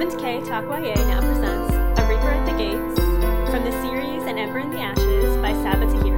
M&K Talk YA now presents A Reaper at the Gates from the series An Ember in the Ashes by Sabaa Tahir.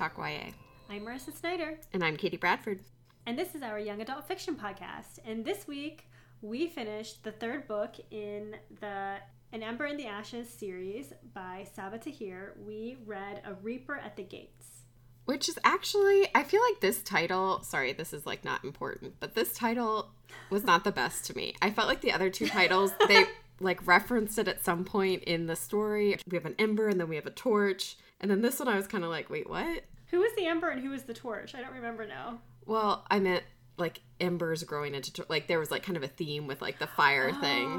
Talk YA. I'm Marissa Snyder, And I'm Katie Bradford. and this is our young adult fiction podcast. And this week we finished the third book in the An Ember in the Ashes series by Sabaa Tahir. We read A Reaper at the Gates. Which is actually, I feel like this title, sorry, this is like not important, but this title was not the best to me. I felt like the other two titles, they like referenced it at some point in the story. We have an ember and then we have a torch. And then this one, I was kind of like, wait, what? Who was the Ember and who was the Torch? I don't remember now. Well, I meant like embers growing into, tor- like there was like kind of a theme with like the fire thing.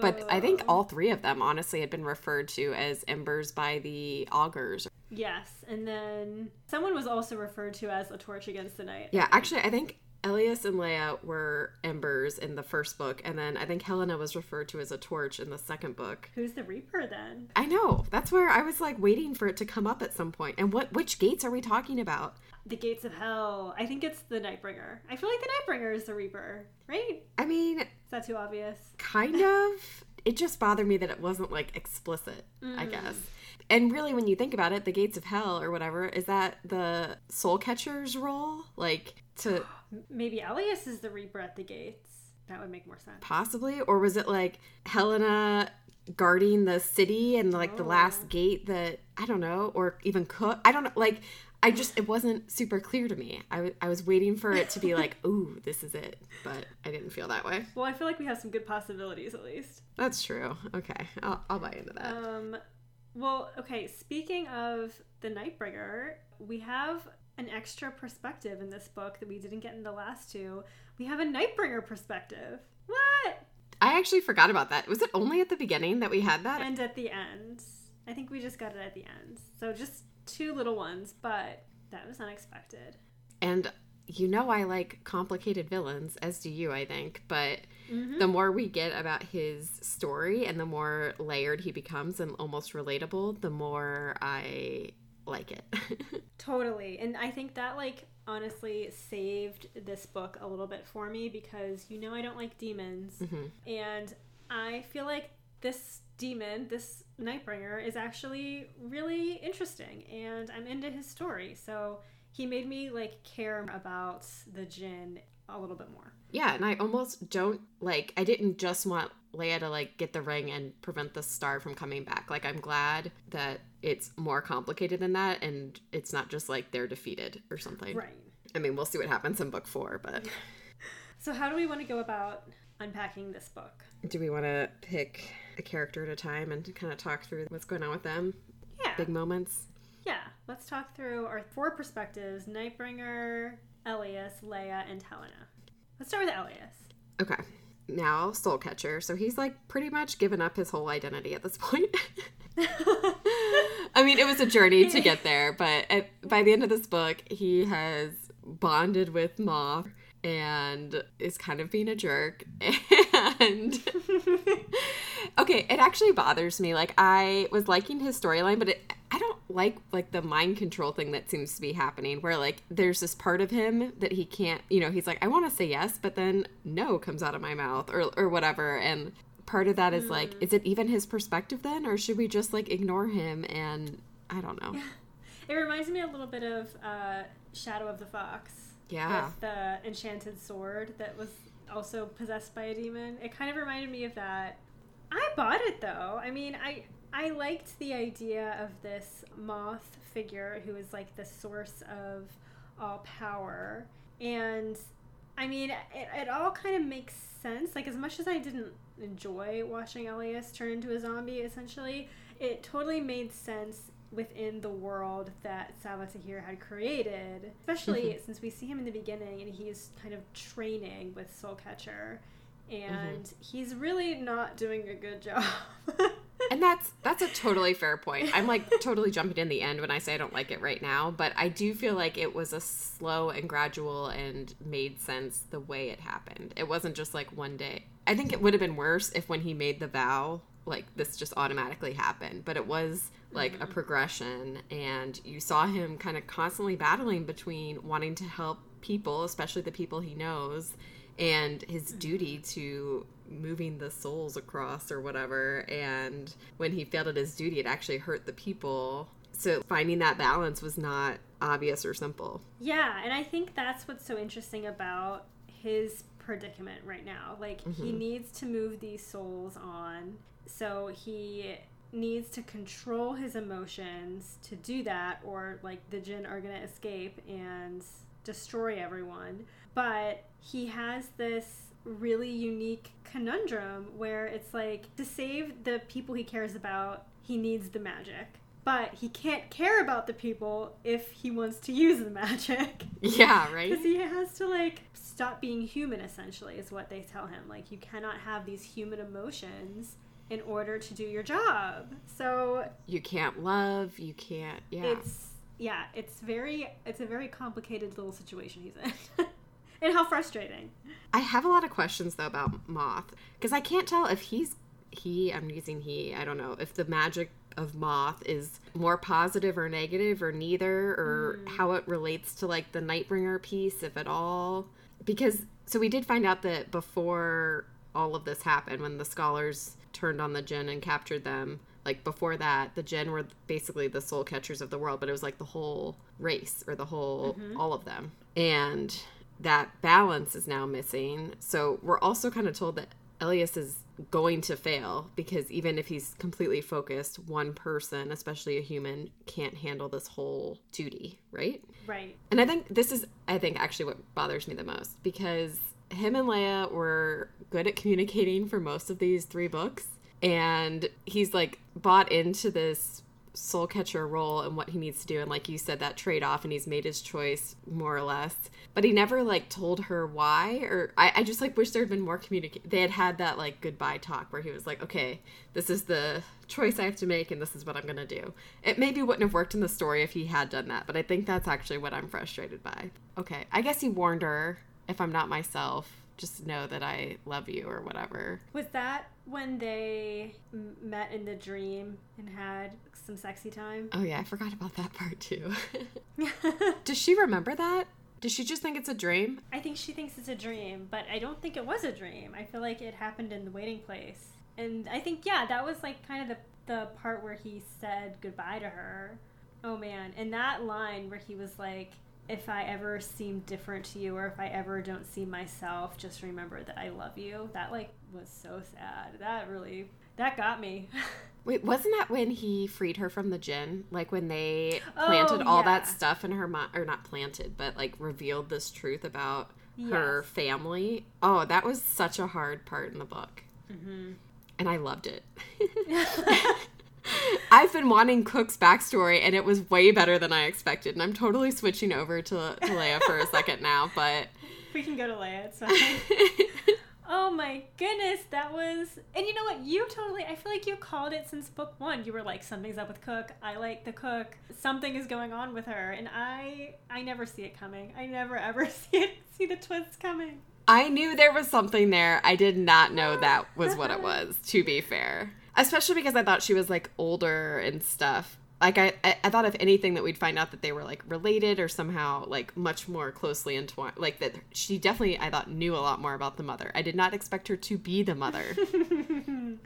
But I think Oh. all three of them honestly had been referred to as embers by the augurs. Yes, and then someone was also referred to as a torch against the night. Yeah, actually, I think Elias and Laia were embers in the first book, and then I think Helena was referred to as a torch in the second book. Who's the Reaper then? I know. That's where I was like waiting for it to come up at some point. And what which gates are we talking about? The Gates of Hell. I think it's the Nightbringer. I feel like the Nightbringer is the Reaper, right? I mean, Is that too obvious? kind of. It just bothered me that it wasn't like explicit, I Mm. guess. And really, when you think about it, the gates of hell or whatever, is that the soul catcher's role? Like to Maybe Elias is the Reaper at the gates. That would make more sense. possibly or was it like helena guarding the city and like the Oh. last gate that i don't know or even cook i don't know like i just it wasn't super clear to me I w- I was waiting for it to be like ooh this is it but i didn't feel that way Well, I feel like we have some good possibilities at least. that's true okay i'll, I'll buy into that Um, well, okay, speaking of the Nightbringer, we have an extra perspective in this book that we didn't get in the last two. We have a Nightbringer perspective. What? i actually forgot about that was it only at the beginning that we had that And at the end. I think we just got it at the end. So just two little ones, but that was unexpected. and you know i like complicated villains as do you i think but Mhm. the more we get about his story and the more layered he becomes and almost relatable, the more I like it. Totally. And I think that, like, honestly saved this book a little bit for me because you know I don't like demons. Mhm. And I feel like this demon, this Nightbringer, is actually really interesting and I'm into his story. So he made me, like, care about the Jinn a little bit more. yeah, and I almost don't like I didn't just want Laia to like get the ring and prevent the star from coming back. Like I'm glad that it's more complicated than that and it's not just like they're defeated or something. Right. I mean, we'll see what happens in book 4, but So, how do we want to go about unpacking this book? do we want to pick a character at a time and kind of talk through what's going on with them? Yeah. Big moments? Yeah, let's talk through our four perspectives Nightbringer, Elias, Laia, and Helena. Let's start with Elias. Okay. Now, Soul Catcher. So he's like pretty much given up his whole identity at this point. I mean, it was a journey to get there, but at, by the end of this book, he has bonded with Mauth and is kind of being a jerk. And okay, it actually bothers me. Like I was liking his storyline, but it, I don't like like the mind control thing that seems to be happening where like there's this part of him that he can't, you know, he's like I want to say yes, but then no comes out of my mouth or or whatever and part of that is like is it even his perspective then or should we just like ignore him and I don't know. It reminds me a little bit of uh, Shadow of the Fox. Yeah. With the enchanted sword that was also possessed by a demon. It kind of reminded me of that. I bought it though. I mean, I I liked the idea of this Mauth figure who is like the source of all power. And I mean, it, it all kind of makes sense. Like, as much as I didn't enjoy watching Elias turn into a zombie, essentially, it totally made sense within the world that Sabaa Tahir had created, especially mm-hmm. since we see him in the beginning and he's kind of training with Soulcatcher. And mm-hmm. he's really not doing a good job. and that's that's That's a totally fair point. I'm like totally jumping in the end when I say I don't like it right now, but I do feel like it was a slow and gradual and made sense the way it happened. It wasn't just like one day. I think it would have been worse if when he made the vow, like this just automatically happened, but it was like mm-hmm. a progression and you saw him kind of constantly battling between wanting to help people, especially the people he knows, and his mm-hmm. duty to moving the souls across or whatever. And when he failed at his duty, it actually hurt the people. So finding that balance was not obvious or simple. Yeah, and I think that's what's so interesting about his predicament right now. Like mm-hmm. he needs to move these souls on. So he needs to control his emotions to do that or like the jinn are going to escape and destroy everyone. But he has this really unique conundrum where it's like to save the people he cares about, he needs the magic. But he can't care about the people if he wants to use the magic. Yeah, right? Because he has to, like, stop being human, essentially, is what they tell him. Like, you cannot have these human emotions in order to do your job. So. You can't love, you can't. Yeah. It's. Yeah, it's very it's a very complicated little situation he's in. and how frustrating. I have a lot of questions though about Mauth because I can't tell if he's he. I'm using he. I don't know if the magic of Mauth is more positive or negative or neither or mm. how it relates to like the Nightbringer piece if at all. Because so we did find out that before all of this happened when the scholars turned on the jinn and captured them like before that the jinn were basically the soul catchers of the world but it was like the whole race or the whole mm-hmm. all of them and that balance is now missing. So we're also kind of told that Elias is going to fail because even if he's completely focused, one person, especially a human, can't handle this whole duty, right? Right. And I think this is, I think, actually what bothers me the most because him and Laia were good at communicating for most of these three books. And he's like bought into this soul catcher role and what he needs to do and like you said that trade off and he's made his choice more or less but he never like told her why or I, I just like wish there had been more communication they had had that like goodbye talk where he was like okay this is the choice i have to make and this is what i'm gonna do it maybe wouldn't have worked in the story if he had done that but i think that's actually what i'm frustrated by okay i guess he warned her if i'm not myself just know that I love you or whatever. Was that when they met in the dream and had some sexy time? Oh yeah, I forgot about that part too. Does she remember that? Does she just think it's a dream? I think she thinks it's a dream, but I don't think it was a dream. I feel like it happened in the waiting place. And I think yeah, that was like kind of the the part where he said goodbye to her. Oh man, and that line where he was like if I ever seem different to you or if I ever don't see myself, just remember that I love you. That like was so sad. That really that got me. Wait, wasn't that when he freed her from the Jinn? Like when they planted oh, all that stuff in her mind, or not planted, but like revealed this truth about yes. her family. Oh, that was such a hard part in the book, mm-hmm. and I loved it. I've been wanting Cook's backstory, and it was way better than I expected. And I'm totally switching over to, to Laia for a second now, but we can go to Laia. It's fine. oh my goodness, that was. And you know what? You totally. I feel like you called it since book one. You were like, something's up with Cook. I like the Cook. Something is going on with her, and I, I never see it coming. I never ever see it. See the twists coming. I knew there was something there. I did not know that was what it was. To be fair especially because I thought she was like older and stuff. Like I, I thought if anything that we'd find out that they were like related or somehow like much more closely entwined. Like that she definitely I thought knew a lot more about the mother. I did not expect her to be the mother.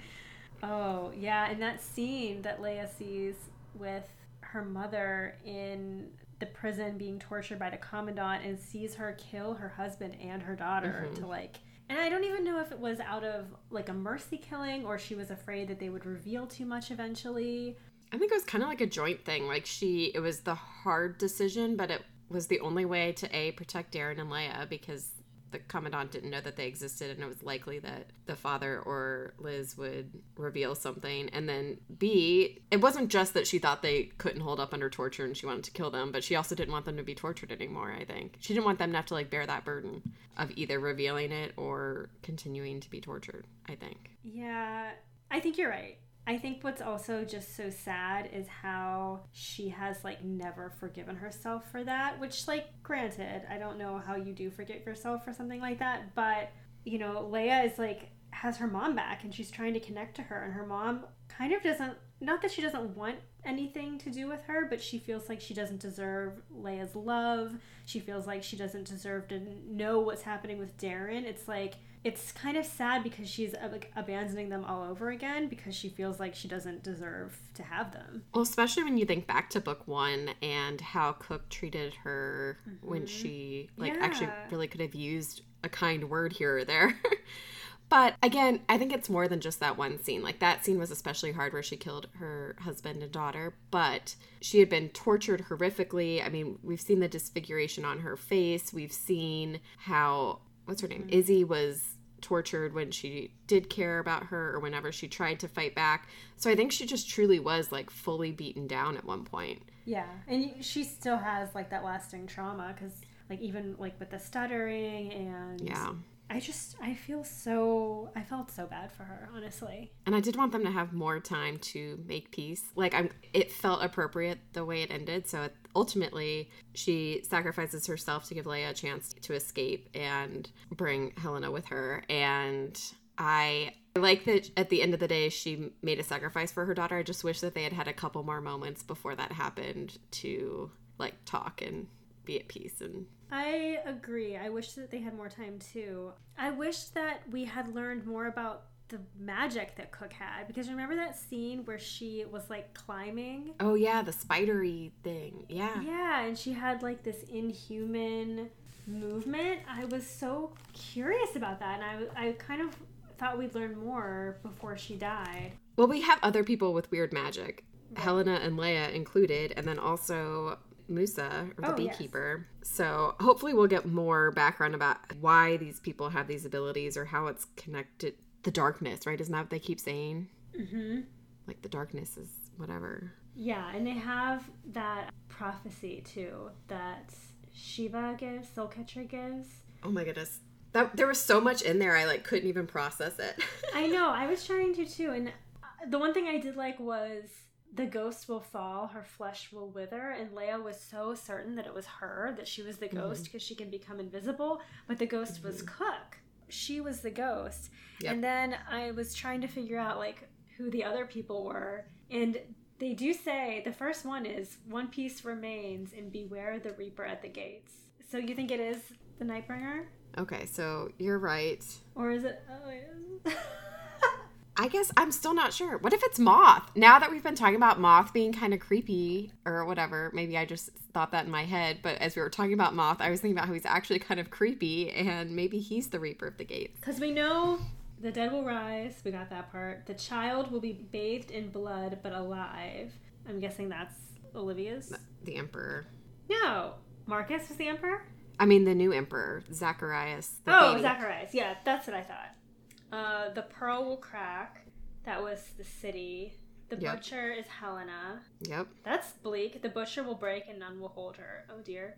oh yeah, and that scene that Laia sees with her mother in the prison being tortured by the commandant and sees her kill her husband and her daughter mm-hmm. to like and I don't even know if it was out of like a mercy killing or she was afraid that they would reveal too much eventually. I think it was kind of like a joint thing. Like she, it was the hard decision, but it was the only way to A, protect Darin and Laia because the commandant didn't know that they existed and it was likely that the father or Lis would reveal something. And then B, it wasn't just that she thought they couldn't hold up under torture and she wanted to kill them, but she also didn't want them to be tortured anymore, I think. She didn't want them to have to like bear that burden of either revealing it or continuing to be tortured, I think. Yeah, I think you're right. I think what's also just so sad is how she has like never forgiven herself for that, which like granted, I don't know how you do forgive yourself for something like that, but you know, Laia is like has her mom back and she's trying to connect to her and her mom kind of doesn't not that she doesn't want anything to do with her, but she feels like she doesn't deserve Laia's love. She feels like she doesn't deserve to know what's happening with Darin. It's like it's kind of sad because she's like abandoning them all over again because she feels like she doesn't deserve to have them. Well, especially when you think back to book one and how Cook treated her mm-hmm. when she like yeah. actually really could have used a kind word here or there. But again, I think it's more than just that one scene. Like that scene was especially hard where she killed her husband and daughter, but she had been tortured horrifically. I mean, we've seen the disfiguration on her face. We've seen how what's her name? Mm-hmm. Izzi was tortured when she did care about her or whenever she tried to fight back. So I think she just truly was like fully beaten down at one point. Yeah. And she still has like that lasting trauma cuz like even like with the stuttering and Yeah I just I feel so I felt so bad for her, honestly. And I did want them to have more time to make peace. Like I'm it felt appropriate the way it ended. So it, ultimately she sacrifices herself to give Laia a chance to escape and bring Helena with her and I like that at the end of the day she made a sacrifice for her daughter. I just wish that they had had a couple more moments before that happened to like talk and be at peace and I agree. I wish that they had more time too. I wish that we had learned more about the magic that Cook had because remember that scene where she was like climbing? Oh yeah, the spidery thing. Yeah. Yeah, and she had like this inhuman movement. I was so curious about that and I I kind of thought we'd learn more before she died. Well, we have other people with weird magic. Helena and Laia included, and then also Musa or the oh, beekeeper. Yes. So hopefully we'll get more background about why these people have these abilities or how it's connected. The darkness, right? Isn't that what they keep saying? Mm-hmm. Like the darkness is whatever. Yeah, and they have that prophecy too that Shaeva gives, Soulcatcher gives. Oh my goodness. That there was so much in there I like couldn't even process it. I know. I was trying to too and the one thing I did like was the ghost will fall, her flesh will wither. And Laia was so certain that it was her, that she was the mm-hmm. ghost because mm-hmm. she can become invisible. But the ghost mm-hmm. was Cook. She was the ghost. Yep. And then I was trying to figure out like who the other people were. And they do say the first one is one piece remains and beware the reaper at the gates. So you think it is the Nightbringer? Okay, so you're right. Or is it? Oh, I guess I'm still not sure. What if it's Mauth? Now that we've been talking about Mauth being kind of creepy or whatever, maybe I just thought that in my head. But as we were talking about Mauth, I was thinking about how he's actually kind of creepy and maybe he's the Reaper of the Gates. Because we know the dead will rise. We got that part. The child will be bathed in blood but alive. I'm guessing that's Olivia's. The Emperor. No. Marcus was the Emperor? I mean, the new Emperor, Zacharias. oh, baby. Zacharias. Yeah, that's what I thought. Uh, the pearl will crack. That was the city. The yep. butcher is Helena. Yep. That's bleak. The butcher will break and none will hold her. Oh dear.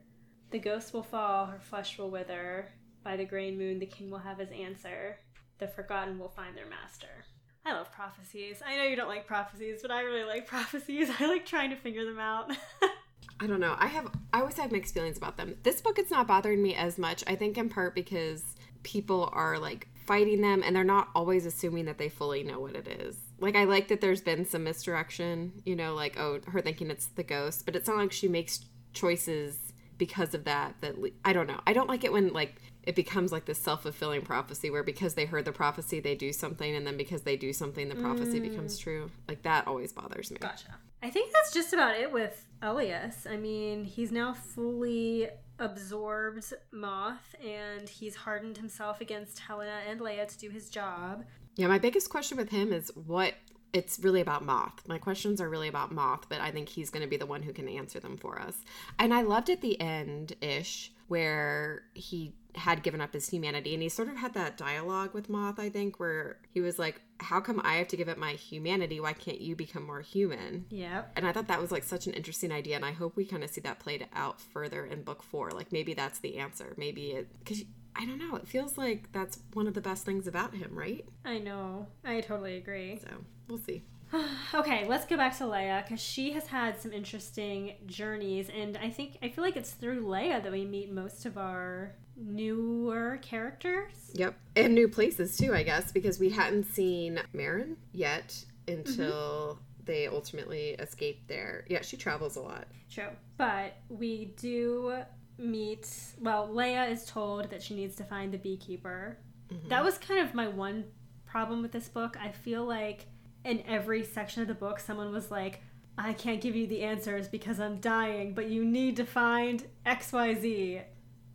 The ghost will fall, her flesh will wither. By the grey moon, the king will have his answer. The forgotten will find their master. I love prophecies. I know you don't like prophecies, but I really like prophecies. I like trying to figure them out. I don't know. I have I always have mixed feelings about them. This book it's not bothering me as much. I think in part because people are like fighting them and they're not always assuming that they fully know what it is. Like I like that there's been some misdirection, you know, like oh her thinking it's the ghost, but it's not like she makes choices because of that that I don't know. I don't like it when like it becomes like this self-fulfilling prophecy where because they heard the prophecy they do something and then because they do something the prophecy mm. becomes true. Like that always bothers me. Gotcha. I think that's just about it with Elias. I mean, he's now fully absorbed Mauth and he's hardened himself against Helena and Laia to do his job. Yeah, my biggest question with him is what it's really about Mauth. My questions are really about Mauth, but I think he's going to be the one who can answer them for us. And I loved at the end ish where he had given up his humanity and he sort of had that dialogue with Mauth, I think, where he was like, How come I have to give up my humanity? Why can't you become more human? Yeah. And I thought that was like such an interesting idea. And I hope we kind of see that played out further in book four. Like maybe that's the answer. Maybe it, because I don't know. It feels like that's one of the best things about him, right? I know. I totally agree. So we'll see. okay, let's go back to Laia because she has had some interesting journeys, and I think I feel like it's through Laia that we meet most of our newer characters. Yep, and new places too, I guess, because we hadn't seen Marinn yet until mm-hmm. they ultimately escaped there. Yeah, she travels a lot. True, but we do meet. Well, Laia is told that she needs to find the beekeeper. Mm-hmm. That was kind of my one problem with this book. I feel like in every section of the book, someone was like, I can't give you the answers because I'm dying, but you need to find XYZ.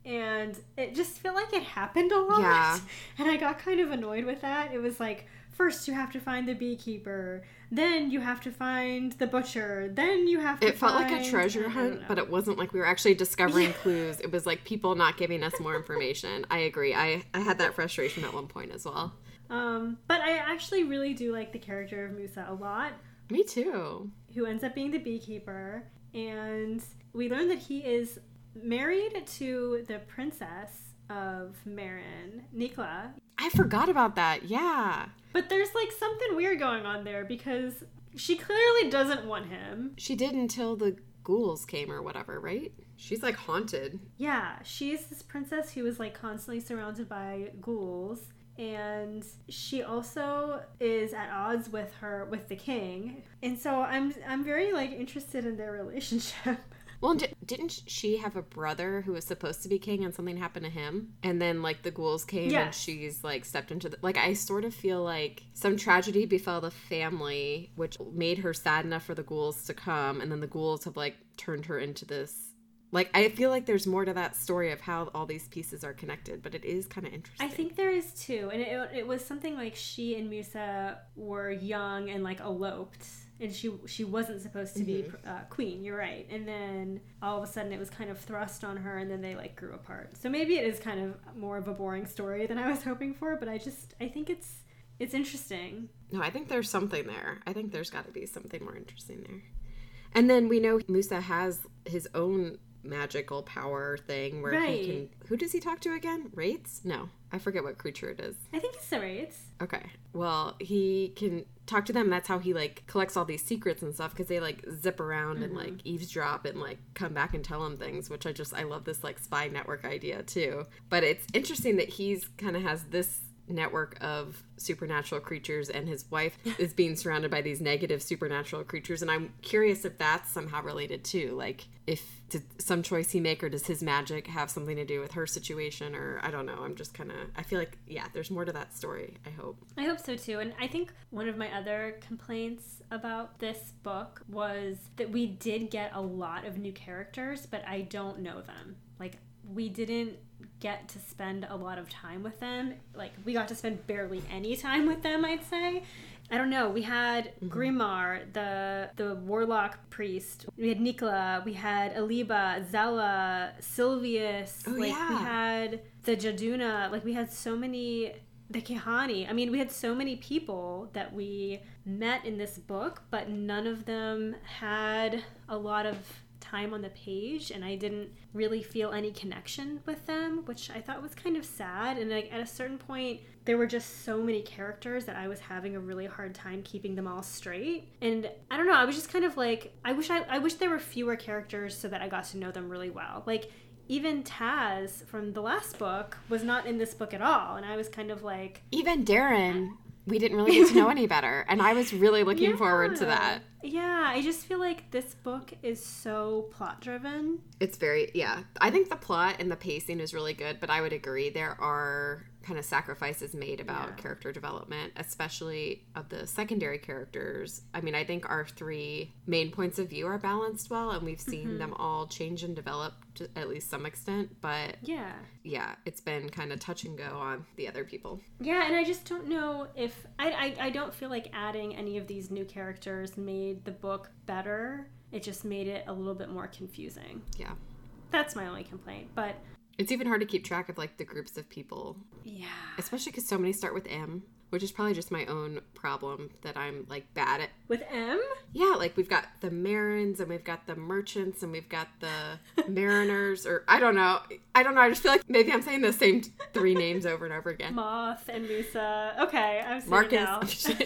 And it just felt like it happened a lot. Yeah. And I got kind of annoyed with that. It was like, first you have to find the beekeeper, then you have to find the butcher, then you have to It felt like a treasure hunt, but it wasn't like we were actually discovering yeah. clues. It was like people not giving us more information. I agree. I, I had that frustration at one point as well. Um, but I actually really do like the character of Musa a lot. Me too. Who ends up being the beekeeper. And we learn that he is married to the princess of Marinn, Nikla. I forgot about that. Yeah. But there's like something weird going on there because she clearly doesn't want him. She did until the ghouls came or whatever, right? She's like haunted. Yeah, she's this princess who is like constantly surrounded by ghouls and she also is at odds with her with the king and so i'm i'm very like interested in their relationship well didn't she have a brother who was supposed to be king and something happened to him and then like the ghouls came yes. and she's like stepped into the like i sort of feel like some tragedy befell the family which made her sad enough for the ghouls to come and then the ghouls have like turned her into this like I feel like there's more to that story of how all these pieces are connected, but it is kind of interesting. I think there is too, and it, it was something like she and Musa were young and like eloped, and she she wasn't supposed to mm-hmm. be uh, queen. You're right, and then all of a sudden it was kind of thrust on her, and then they like grew apart. So maybe it is kind of more of a boring story than I was hoping for, but I just I think it's it's interesting. No, I think there's something there. I think there's got to be something more interesting there. And then we know Musa has his own magical power thing where right. he can. Who does he talk to again? Wraiths? No, I forget what creature it is. I think it's the Wraiths. Okay. Well, he can talk to them. That's how he like collects all these secrets and stuff because they like zip around mm-hmm. and like eavesdrop and like come back and tell him things. Which I just I love this like spy network idea too. But it's interesting that he's kind of has this network of supernatural creatures and his wife is being surrounded by these negative supernatural creatures and i'm curious if that's somehow related too like if did some choice he make or does his magic have something to do with her situation or i don't know i'm just kind of i feel like yeah there's more to that story i hope. I hope so too and i think one of my other complaints about this book was that we did get a lot of new characters but i don't know them. Like we didn't get to spend a lot of time with them. Like we got to spend barely any time with them, I'd say. I don't know. We had mm-hmm. Grimarr, the the warlock priest. We had Nikla. We had Aliba, Zella, Silvius. Oh, like yeah. we had the Jaduna. Like we had so many the Kehanni. I mean, we had so many people that we met in this book, but none of them had a lot of time on the page and I didn't really feel any connection with them, which I thought was kind of sad. And like at a certain point, there were just so many characters that I was having a really hard time keeping them all straight. And I don't know, I was just kind of like I wish I I wish there were fewer characters so that I got to know them really well. Like even Tas from the last book was not in this book at all, and I was kind of like even Darin we didn't really get to know any better. And I was really looking yeah. forward to that. Yeah, I just feel like this book is so plot driven. It's very, yeah. I think the plot and the pacing is really good, but I would agree there are kind of sacrifices made about yeah. character development, especially of the secondary characters. I mean, I think our three main points of view are balanced well, and we've seen mm-hmm. them all change and develop to at least some extent. But yeah, yeah, it's been kind of touch and go on the other people. Yeah, and I just don't know if I, I, I don't feel like adding any of these new characters made the book better. It just made it a little bit more confusing. Yeah. That's my only complaint. But it's even hard to keep track of like the groups of people. Yeah. Especially because so many start with M. which is probably just my own problem that I'm like bad at. With M? Yeah, like we've got the Marins and we've got the merchants and we've got the mariners, or I don't know. I don't know. I just feel like maybe I'm saying the same three names over and over again. Mauth and Musa. Okay, I'm seeing Marcus.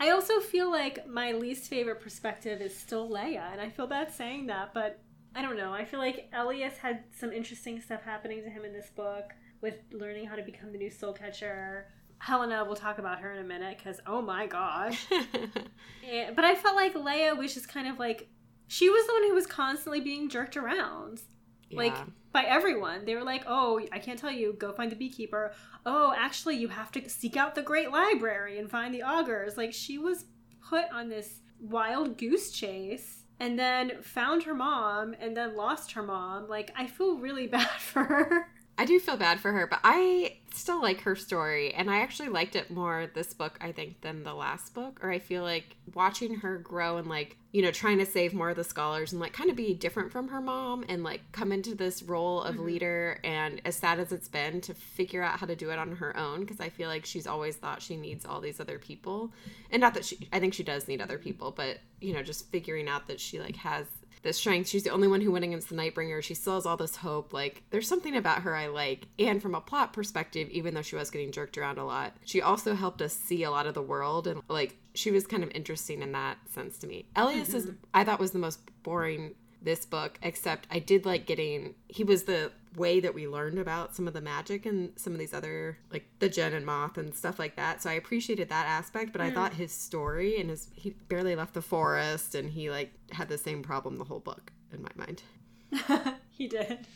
I also feel like my least favorite perspective is still Laia, and I feel bad saying that, but I don't know. I feel like Elias had some interesting stuff happening to him in this book with learning how to become the new soul catcher. Helena, we'll talk about her in a minute because oh my gosh. And- eh, but I felt like Laia was just kind of like she was the one who was constantly being jerked around like by everyone. They were like, "Oh, I can't tell you. Go find the beekeeper. Oh, actually, you have to seek out the great library and find the augurs." Like she was put on this wild goose chase and then found her mom and then lost her mom. Like I feel really bad for her. I do feel bad for her, but I still like her story, and I actually liked it more this book, I think, than the last book. Or I feel like watching her grow and like you know trying to save more of the scholars and like kind of be different from her mom and like come into this role of Mhm. leader. And as sad as it's been to figure out how to do it on her own, because I feel like she's always thought she needs all these other people, and not that she, I think she does need other people, but you know just figuring out that she like has this strength. She's the only one who went against the Nightbringer. She still has all this hope. Like, there's something about her I like. And from a plot perspective, even though she was getting jerked around a lot, she also helped us see a lot of the world. And, like, she was kind of interesting in that sense to me. Elias is, mm-hmm. I thought, was the most boring this book, except I did like getting, he was the way that we learned about some of the magic and some of these other, like the Jinn and Mauth and stuff like that. So I appreciated that aspect, but I Mm. thought his story and his, he barely left the forest and he like had the same problem the whole book in my mind. he did.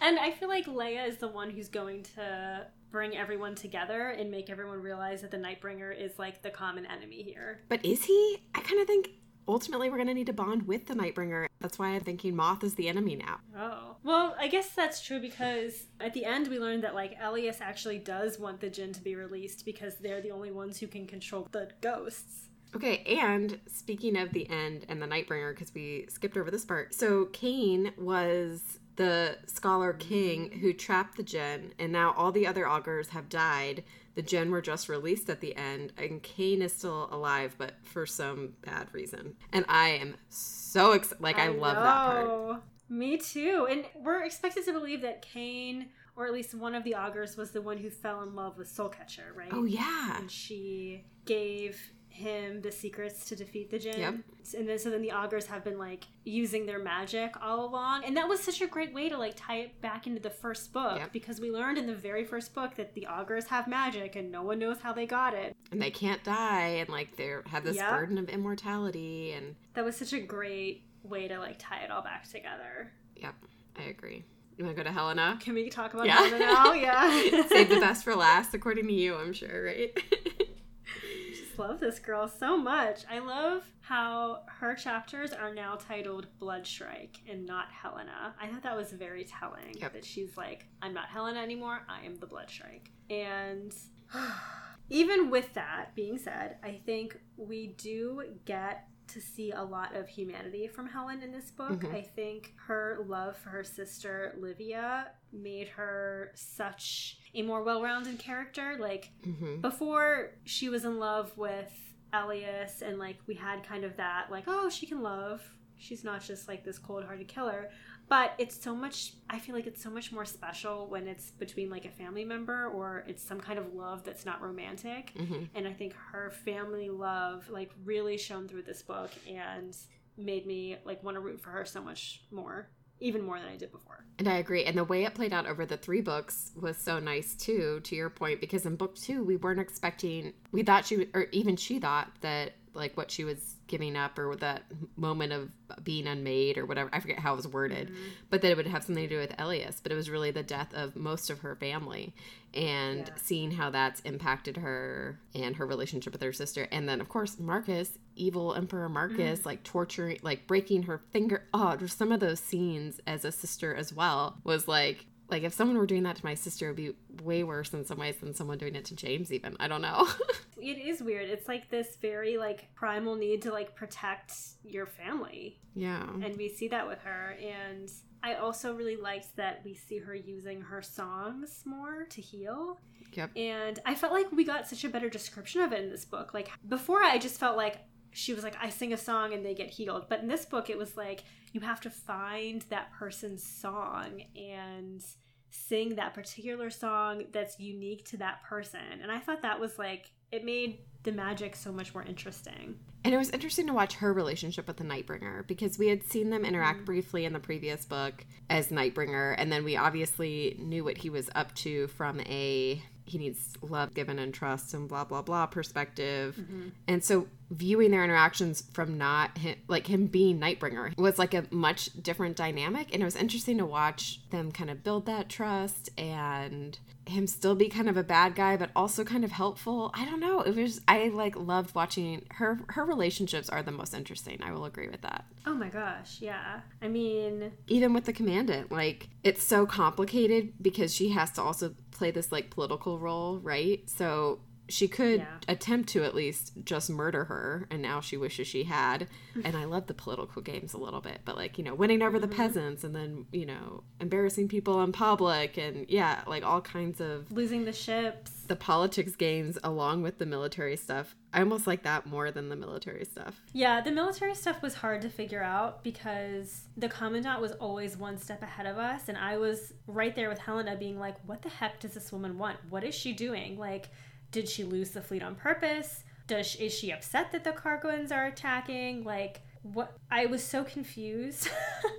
And I feel like Laia is the one who's going to bring everyone together and make everyone realize that the Nightbringer is like the common enemy here. But is he? I kind of think ultimately we're going to need to bond with the Nightbringer. That's why I'm thinking Mauth is the enemy now. Oh. Well, I guess that's true because at the end we learned that like Elias actually does want the Jinn to be released because they're the only ones who can control the ghosts. Okay, and speaking of the end and the Nightbringer, because we skipped over this part. So Cain was the scholar king who trapped the Jinn, and now all the other augurs have died. The Jinn were just released at the end, and Cain is still alive, but for some bad reason. And I am so excited. Like, I, love that part. know. Me too. And we're expected to believe that Cain, or at least one of the augurs, was the one who fell in love with Soulcatcher, right? Oh, yeah. and she gave him the secrets to defeat the Jinn. Yep. And then so then the augurs have been like using their magic all along. And that was such a great way to like tie it back into the first book Yep. because we learned in the very first book that the augurs have magic and no one knows how they got it. And they can't die, and like they have this Yep. burden of immortality. And That was such a great way to like tie it all back together. yep, I agree. You want to go to Helena? Can we talk about Yeah. Helena now? Yeah. Save the best for last, according to you, I'm sure, right? just love this girl so much. I love how her chapters are now titled Blood Strike and not Helena. I thought that was very telling Yep. that she's like, I'm not Helena anymore, I am the Blood Strike. And even with that being said, I think we do get to see a lot of humanity from Helen in this book. Mhm. I think her love for her sister Livia made her such a more well-rounded character. Like hmm before she was in love with Elias and like we had kind of that like oh she can love. She's not just like this cold-hearted killer. But it's so much I feel like it's so much more special when it's between like a family member or it's some kind of love that's not romantic. Hmm and I think her family love like really shone through this book and made me like want to root for her so much more even more than I did before And I agree. And the way it played out over the three books was so nice too, to your point, because in book two, we weren't expecting, we thought she, or even she thought that like what she was giving up or that moment of being unmade or whatever, I forget how it was worded, Mm-hmm. but that it would have something to do with Elias. But it was really the death of most of her family and Yeah. seeing how that's impacted her and her relationship with her sister. And then, of course, Marcus, evil Emperor Marcus, like torturing, like breaking her finger. Oh, just some of those scenes as a sister as well was like, like if someone were doing that to my sister, it would be way worse in some ways than someone doing it to James. Even I don't know. it is weird. It's like this very like primal need to like protect your family. Yeah. And we see that with her. And I also really liked that we see her using her songs more to heal. Yep. And I felt like we got such a better description of it in this book. Like before, I just felt like she was like, I sing a song and they get healed. But in this book, it was like you have to find that person's song and sing that particular song that's unique to that person. And I thought that was like, it made the magic so much more interesting. And it was interesting to watch her relationship with the Nightbringer because we had seen them interact Mm-hmm. briefly in the previous book as Nightbringer, and then we obviously knew what he was up to from a he needs love given and trust and blah blah blah perspective. Mm-hmm. And so viewing their interactions from not him, like him being Nightbringer was like a much different dynamic, and it was interesting to watch them kind of build that trust and him still be kind of a bad guy but also kind of helpful i don't know it was i like loved watching her her relationships are the most interesting i will agree with that Oh my gosh, yeah. I mean, even with the commandant like it's so complicated because she has to also play this like political role right? So she could Yeah. attempt to at least just murder her and now she wishes she had and i love the political games a little bit but like you know winning over the mm-hmm. peasants and then you know embarrassing people in public and yeah like all kinds of losing the ships. the politics games along with the military stuff. I almost like that more than the military stuff. Yeah, the military stuff was hard to figure out because the commandant was always one step ahead of us, and I was right there with Helena being like, what the heck does this woman want? What is she doing? Like, did she lose the fleet on purpose? Does is she upset that the Karkauns are attacking? Like, what? I was so confused.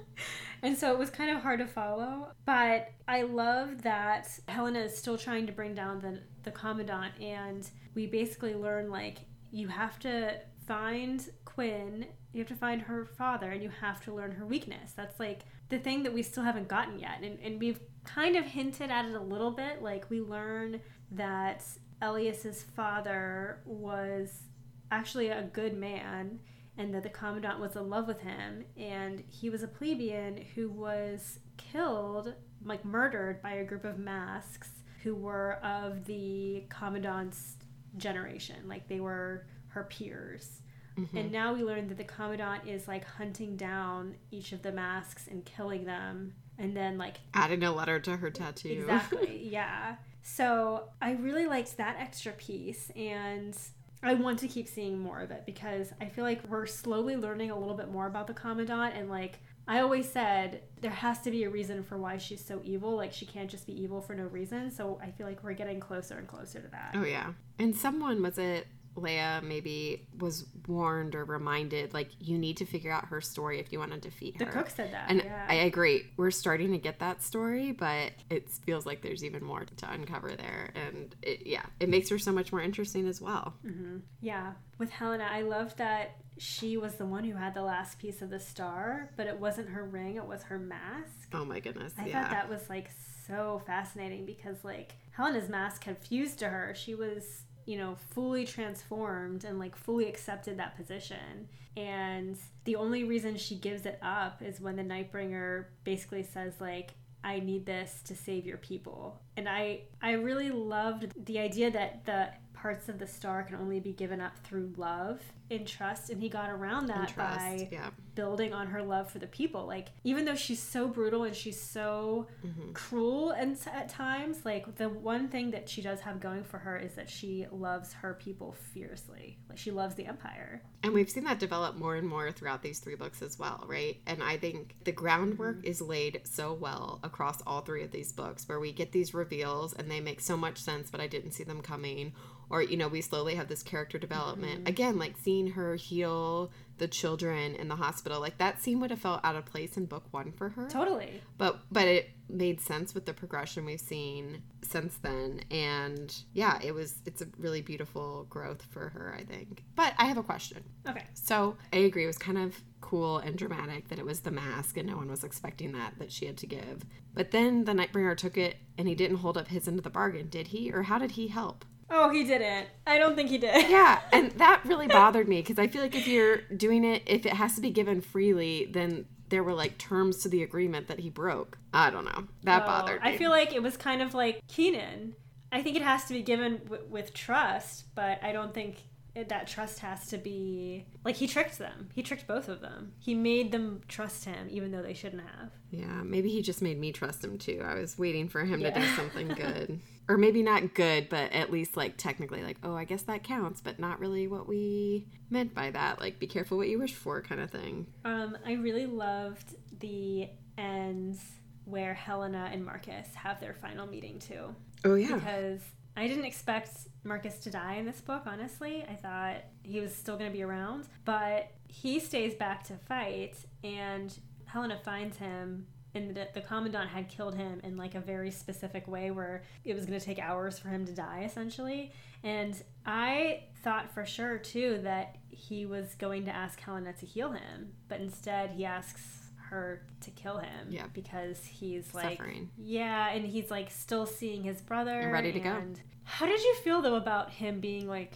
and so it was kind of hard to follow. But I love that Helena is still trying to bring down the, the Commandant, and we basically learn, like, you have to find Quin, you have to find her father, and you have to learn her weakness. That's like the thing that we still haven't gotten yet. And, and we've kind of hinted at it a little bit. Like, we learn that Elias's father was actually a good man and that the commandant was in love with him and he was a plebeian who was killed like murdered by a group of masks who were of the commandant's generation like they were her peers mm-hmm. and now we learn that the commandant is like hunting down each of the masks and killing them and then like Adding a letter to her tattoo. Exactly. yeah. So I really liked that extra piece and I want to keep seeing more of it because I feel like we're slowly learning a little bit more about the Commandant and like I always said there has to be a reason for why she's so evil. Like she can't just be evil for no reason. So I feel like we're getting closer and closer to that. Oh yeah. And someone was it Laia maybe was warned or reminded like you need to figure out her story if you want to defeat her. The cook said that. And yeah. I agree. We're starting to get that story, but it feels like there's even more to uncover there. And it, yeah, it makes her so much more interesting as well. hmm Yeah. With Helena, I loved that she was the one who had the last piece of the star, but it wasn't her ring, it was her mask. Oh my goodness. I yeah. thought that was like so fascinating because like Helena's mask had fused to her. She was, you know, fully transformed and like fully accepted that position. And the only reason she gives it up is when the Nightbringer basically says like I need this to save your people. And I I really loved the idea that the parts of the star can only be given up through love and trust and he got around that trust. by yeah. building on her love for the people. Like even though she's so brutal and she's so mm-hmm. cruel and at times, like the one thing that she does have going for her is that she loves her people fiercely. Like she loves the empire. And we've seen that develop more and more throughout these three books as well, right? And I think the groundwork mm-hmm. is laid so well across all three of these books where we get these reveals and they make so much sense, but I didn't see them coming. Or, you know, we slowly have this character development. Mm-hmm. Again, like seeing her heal the children in the hospital, like that scene would have felt out of place in book one for her. Totally. but but it made sense with the progression we've seen since then. And yeah it was it's a really beautiful growth for her i think. But i have a question. Okay. so i agree it was kind of cool and dramatic that it was the mask and no one was expecting that that she had to give. But then the nightbringer took it and he didn't hold up his end of the bargain did he? Or how did he help Oh, he didn't. I don't think he did. yeah and that really bothered me because i feel like if you're doing it if it has to be given freely then there were like terms to the agreement that he broke. I don't know. That Oh, bothered me. I feel like it was kind of like Keenan. I think it has to be given w- with trust, but I don't think it, that trust has to be like he tricked them. He tricked both of them. He made them trust him, even though they shouldn't have. Yeah, maybe he just made me trust him too. I was waiting for him to do something good. or maybe not good, but at least like technically like, oh, I guess that counts, but not really what we meant by that. Like be careful what you wish for kind of thing. Um, I really loved the ends where Helena and Marcus have their final meeting too. Oh yeah. because I didn't expect Marcus to die in this book, honestly. I thought he was still going to be around, but he stays back to fight, and Helena finds him. And the, the commandant had killed him in like a very specific way where it was going to take hours for him to die, essentially. And I thought for sure too that he was going to ask Helena to heal him, but instead he asks her to kill him Yeah. because he's like Suffering. yeah, and he's like still seeing his brother. And ready to go. How did you feel though about him being like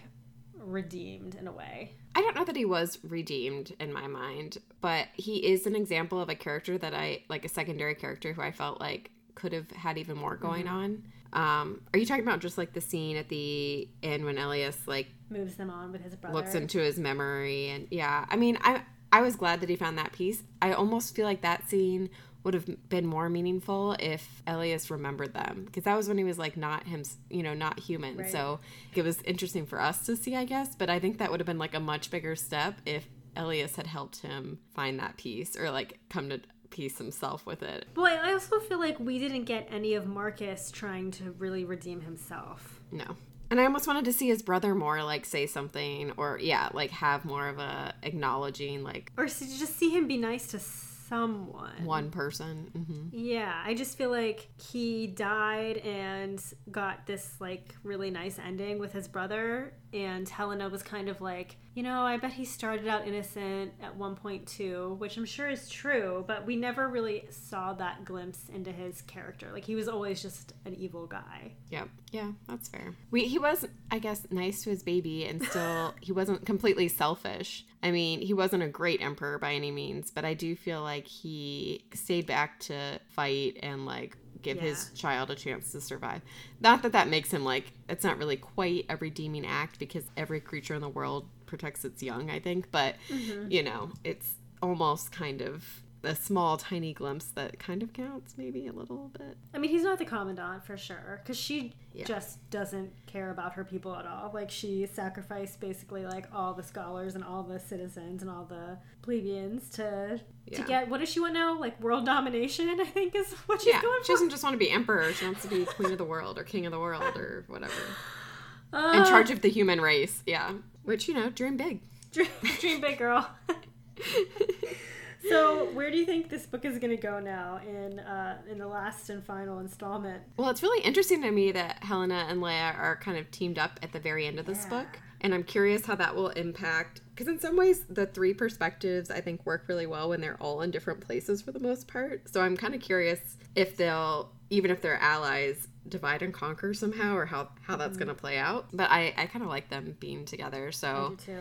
redeemed in a way? I don't know that he was redeemed in my mind, but he is an example of a character that I like a secondary character who I felt like could have had even more going Mm-hmm. on. Um, are you talking about just like the scene at the end when Elias like Moves them on with his brother. looks into his memory and yeah i mean i i was glad that he found that piece i almost feel like that scene would have been more meaningful if elias remembered them because that was when he was like not him you know not human Right. so it was interesting for us to see i guess but i think that would have been like a much bigger step if elias had helped him find that piece or like come to peace himself with it Boy, I also feel like we didn't get any of Marcus trying to really redeem himself. no and i almost wanted to see his brother more like say something or yeah like have more of a acknowledging like Or just see him be nice to someone. one person hmm Yeah, I just feel like he died and got this like really nice ending with his brother, and Helena was kind of like, you know, I bet he started out innocent at one point too, which I'm sure is true, but we never really saw that glimpse into his character. Like he was always just an evil guy. Yep. Yeah, that's fair. We he was, I guess, nice to his baby, and still he wasn't completely selfish. I mean, he wasn't a great emperor by any means, but I do feel like he stayed back to fight and like give his child a chance to survive. Not that that makes him like it's not really quite a redeeming act because every creature in the world protects its young. I think, but you know, it's almost kind of a small, tiny glimpse that kind of counts, maybe a little bit. I mean, he's not the commandant for sure, because she Yeah. just doesn't care about her people at all. Like, she sacrificed basically like all the scholars and all the citizens and all the plebeians to Yeah. to get what does she want now? Like world domination, I think is what she's yeah, going for she doesn't just want to be emperor. She wants to be queen of the world or king of the world or whatever. Uh, In charge of the human race. Yeah. Which, you know, dream big. dream, dream big, girl. so, where do you think this book is going to go now in uh, in the last and final installment? Well, it's really interesting to me that Helena and Laia are kind of teamed up at the very end of this Yeah. book. And I'm curious how that will impact. Because in some ways, the three perspectives I think work really well when they're all in different places for the most part. So I'm kind of curious if they'll, even if they're allies, divide and conquer somehow or how, how that's going to play out. But I, I kind of like them being together. So. I.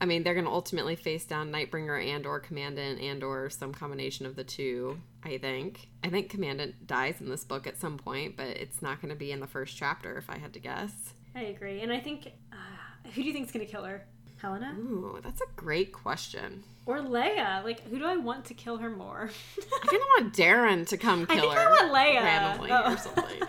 I mean, they're going to ultimately face down Nightbringer and or Commandant and or some combination of the two, I think. I think Commandant dies in this book at some point, but it's not going to be in the first chapter if I had to guess. I agree, and I think uh, who do you think is going to kill her? Helena Ooh, that's a great question. or Laia? Like, who do I want to kill her more? I kind of want Darin to come kill I her want Laia. randomly Oh. or something.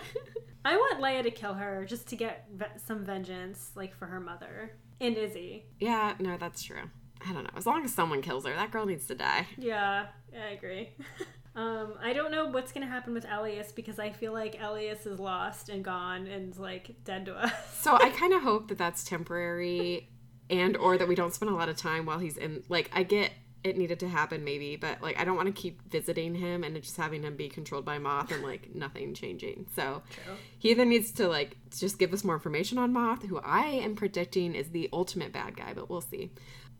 I want Laia to kill her just to get ve- some vengeance, like for her mother and Izzi. yeah, no, that's true. I don't know. As long as someone kills her, that girl needs to die. Yeah, I agree. um, I don't know what's gonna happen with Elias because I feel like Elias is lost and gone and like dead to us. So I kind of hope that that's temporary and or that we don't spend a lot of time while he's in like I get it needed to happen maybe, but like I don't want to keep visiting him and just having him be controlled by Mauth and like nothing changing. So True. he either needs to like just give us more information on Mauth, who I am predicting is the ultimate bad guy, but we'll see.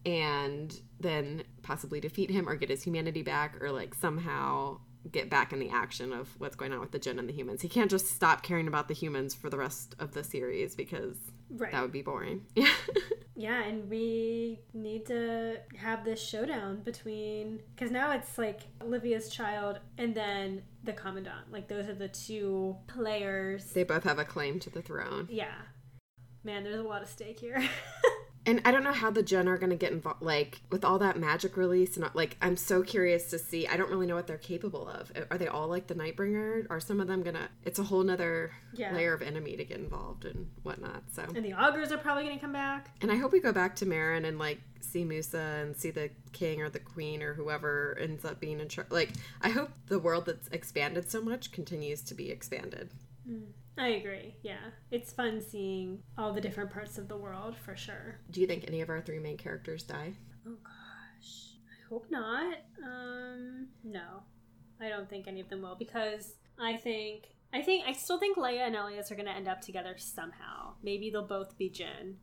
And then possibly defeat him or get his humanity back or like somehow get back in the action of what's going on with the Jinn and the humans. He can't just stop caring about the humans for the rest of the series because Right. that would be boring. Yeah. Yeah, and we need need to have this showdown between because now it's like Olivia's child and then the commandant. Like those are the two players. They both have a claim to the throne. Yeah. Man, there's a lot of stake here. And I don't know how the Jinn are going to get involved, like with all that magic release. And like, I'm so curious to see. I don't really know what they're capable of. Are they all like the Nightbringer? Are some of them gonna? It's a whole nother Yeah. layer of enemy to get involved and whatnot. So, and the augurs are probably going to come back. and I hope we go back to Marinn and like see Musa and see the king or the queen or whoever ends up being in charge. Like, I hope the world that's expanded so much continues to be expanded. Mm. I agree. Yeah. It's fun seeing all the different parts of the world for sure. Do you think any of our three main characters die? Oh gosh. I hope not. Um no. I don't think any of them will because I think I think I still think Laia and Elias are gonna end up together somehow. Maybe they'll both be Jinn.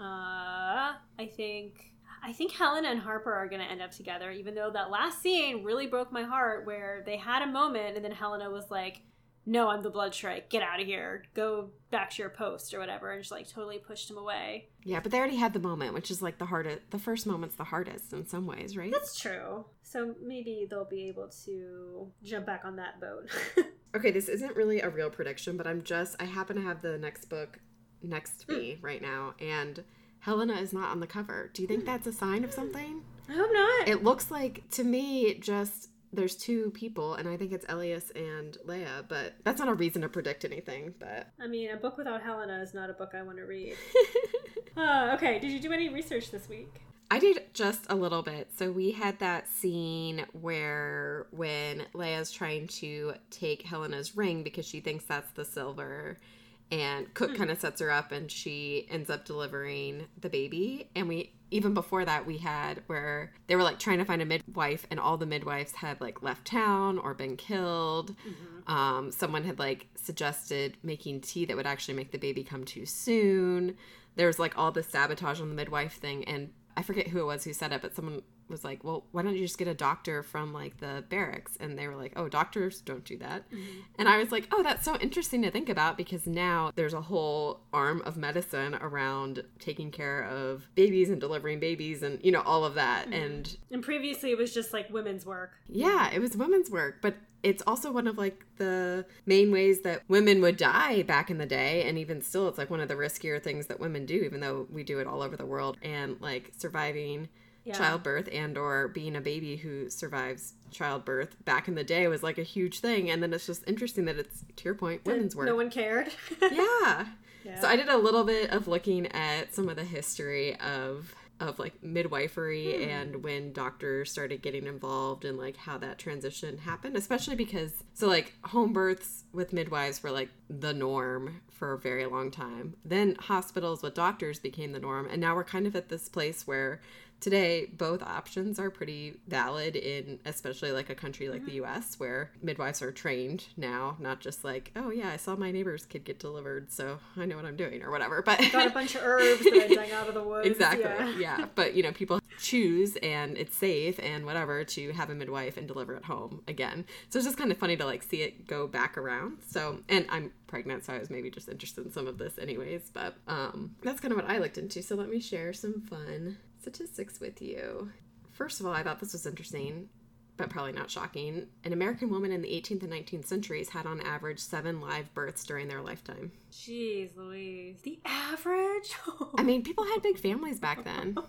Uh I think I think Helena and Harper are gonna end up together, even though that last scene really broke my heart where they had a moment and then Helena was like, No, I'm the blood strike, get out of here. Go back to your post or whatever and just like totally pushed him away. Yeah, but they already had the moment, which is like the hardest. The first moment's the hardest in some ways, right? That's true. So maybe they'll be able to jump back on that boat. Okay, this isn't really a real prediction, but I'm just I happen to have the next book next to me hmm. right now, and Helena is not on the cover. Do you think hmm. that's a sign of something? I hope not. It looks like to me just there's two people, and I think it's Elias and Laia, but that's not a reason to predict anything. But I mean, a book without Helena is not a book I want to read. uh, okay, did you do any research this week? I did just a little bit. So we had that scene where when Laia's trying to take Helena's ring because she thinks that's the silver and Cook kind of sets her up and she ends up delivering the baby and we even before that we had where they were like trying to find a midwife and all the midwives had like left town or been killed. Um, someone had like suggested making tea that would actually make the baby come too soon. There was like all this sabotage on the midwife thing and i forget who it was who said it but someone was like well why don't you just get a doctor from like the barracks? And they were like oh doctors don't do that. Mm-hmm. And i was like oh that's so interesting to think about because now there's a whole arm of medicine around taking care of babies and delivering babies and you know all of that. Mm-hmm. And And previously it was just like women's work. yeah, it was women's work, but it's also one of like the main ways that women would die back in the day and even still it's like one of the riskier things that women do even though we do it all over the world and like surviving Yeah. childbirth and or being a baby who survives childbirth back in the day was like a huge thing and then it's just interesting that it's to your point women's work No one cared. yeah Yeah. so I did a little bit of looking at some of the history of of like midwifery hmm. and when doctors started getting involved and like how that transition happened, especially because so like home births with midwives were like the norm for a very long time. Then hospitals with doctors became the norm and now we're kind of at this place where today both options are pretty valid in especially like a country like the US where midwives are trained now not just like oh yeah I saw my neighbor's kid get delivered so I know what I'm doing or whatever but Got a bunch of herbs that I dug out of the woods. exactly Yeah. yeah. but you know people choose and it's safe and whatever to have a midwife and deliver at home again so it's just kind of funny to like see it go back around so and i'm pregnant so i was maybe just interested in some of this anyways but um that's kind of what i looked into so let me share some fun statistics with you first of all i thought this was interesting but probably not shocking an american woman in the 18th and 19th centuries had on average seven live births during their lifetime Jeez Louise. The average? i mean people had big families back then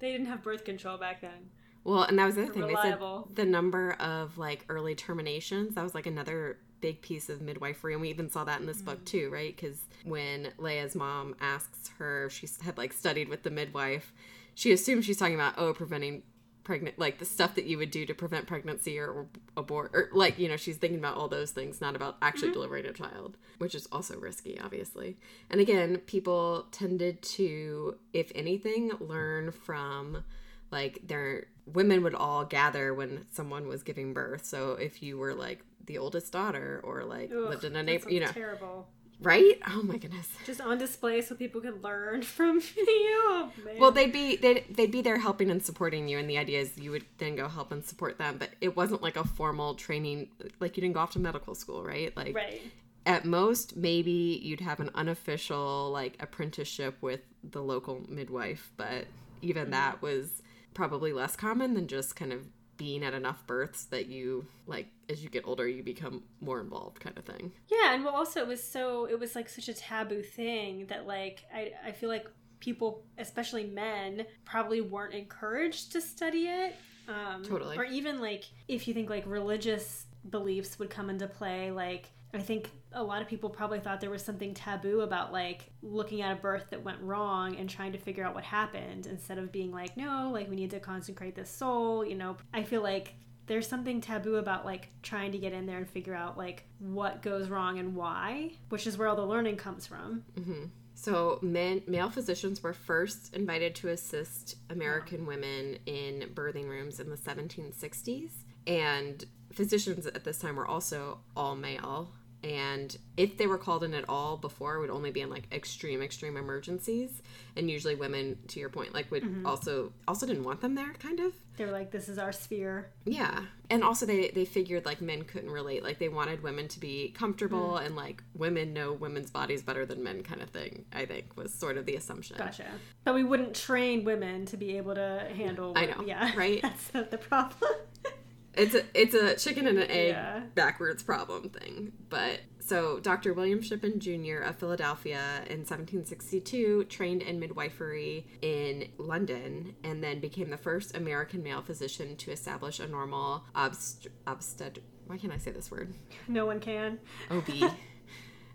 they didn't have birth control back then. Well, and that was the other thing. Reliable. They said the number of like early terminations. That was like another big piece of midwifery, and we even saw that in this book mm. too, right? Because when Laia's mom asks her if she had like studied with the midwife, she assumes she's talking about oh preventing pregnant like the stuff that you would do to prevent pregnancy or, or abort or like you know she's thinking about all those things not about actually mm-hmm. delivering a child which is also risky obviously. And again people tended to if anything learn from like their women would all gather when someone was giving birth. So if you were like the oldest daughter or like Ugh, lived in a neighbor you know terrible. Right oh my goodness Just on display so people can learn from you. Oh. Well, they'd be they'd, they'd be there helping and supporting you, and the idea is you would then go help and support them. But it wasn't like a formal training, like you didn't go off to medical school, right? Like right. at most, maybe you'd have an unofficial like apprenticeship with the local midwife, but even mm-hmm. that was probably less common than just kind of being at enough births that you like as you get older you become more involved kind of thing Yeah, and well, also it was so it was like such a taboo thing that like I I feel like people, especially men, probably weren't encouraged to study it. Um, Totally. Or even like if you think like religious beliefs would come into play, like I think a lot of people probably thought there was something taboo about like looking at a birth that went wrong and trying to figure out what happened instead of being like, no, like we need to consecrate this soul. You know, I feel like there's something taboo about like trying to get in there and figure out like what goes wrong and why, which is where all the learning comes from. Mm-hmm. So, men, male physicians were first invited to assist American women in birthing rooms in the 1760s. And physicians at this time were also all male. And if they were called in at all before, it would only be in like extreme, extreme emergencies. And usually, women, to your point, like would mm-hmm. also also didn't want them there, kind of. they're like, this is our sphere. Yeah. And also they they figured like men couldn't relate. Like they wanted women to be comfortable mm-hmm. and like women know women's bodies better than men kind of thing, I think was sort of the assumption. Gotcha. But we wouldn't train women to be able to handle. I know, Yeah. right? That's the problem. It's a it's a chicken and an egg Yeah. backwards problem thing. But so Dr. William Shippen Jr. of Philadelphia in 1762 trained in midwifery in London and then became the first American male physician to establish a normal obst- obstet why can't I say this word? no one can. OB,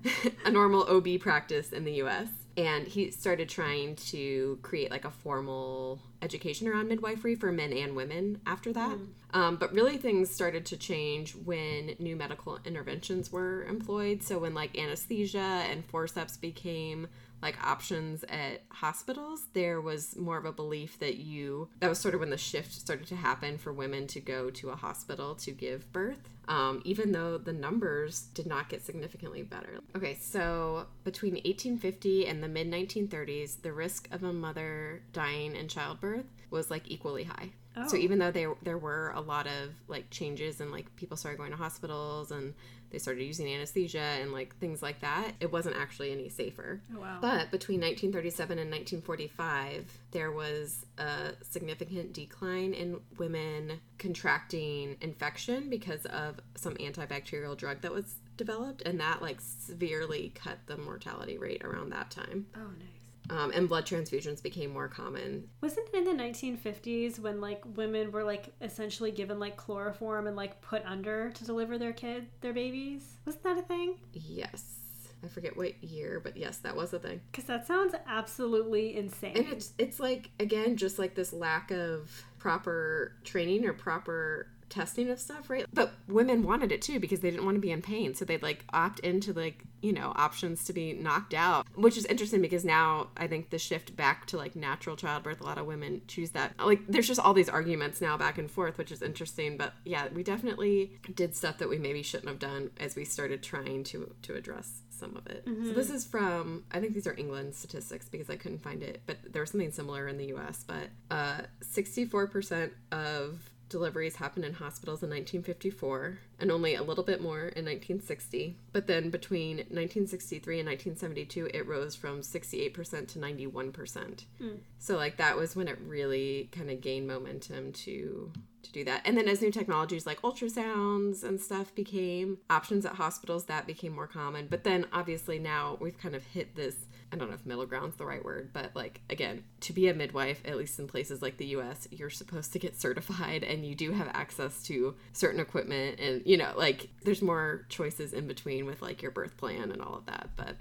a normal OB practice in the US. And he started trying to create like a formal education around midwifery for men and women after that. Um, but really, things started to change when new medical interventions were employed. So, when like anesthesia and forceps became like options at hospitals, there was more of a belief that you that was sort of when the shift started to happen for women to go to a hospital to give birth, um, even though the numbers did not get significantly better. Okay, so between 1850 and the mid 1930s, the risk of a mother dying in childbirth was like equally high. So Oh. even though there there were a lot of like changes and like people started going to hospitals and they started using anesthesia and like things like that, it wasn't actually any safer. Oh, wow. But between 1937 and 1945, there was a significant decline in women contracting infection because of some antibacterial drug that was developed, and that like severely cut the mortality rate around that time. oh, nice. Um, and blood transfusions became more common. Wasn't it in the 1950s when like women were like essentially given like chloroform and like put under to deliver their kid, their babies? Wasn't that a thing? Yes. I forget what year, but yes, that was a thing. Because that sounds absolutely insane. And it's it's like again just like this lack of proper training or proper testing of stuff, right? But women wanted it too because they didn't want to be in pain, so they'd like opt into like you know options to be knocked out, which is interesting because now I think the shift back to like natural childbirth, a lot of women choose that. Like there's just all these arguments now back and forth, which is interesting. But yeah, we definitely did stuff that we maybe shouldn't have done as we started trying to to address some of it. So this is from I think these are England statistics because I couldn't find it, but there was something similar in the U.S. But uh, 64% of deliveries happened in hospitals in 1954 and only a little bit more in 1960 but then between 1963 and 1972 it rose from 68% to 91% hmm. so like that was when it really kind of gained momentum to to do that. And then as new technologies like ultrasounds and stuff became options at hospitals that became more common. But then obviously now we've kind of hit this I don't know if middle ground's the right word, but like again, to be a midwife, at least in places like the US, you're supposed to get certified and you do have access to certain equipment and you know, like there's more choices in between with like your birth plan and all of that, but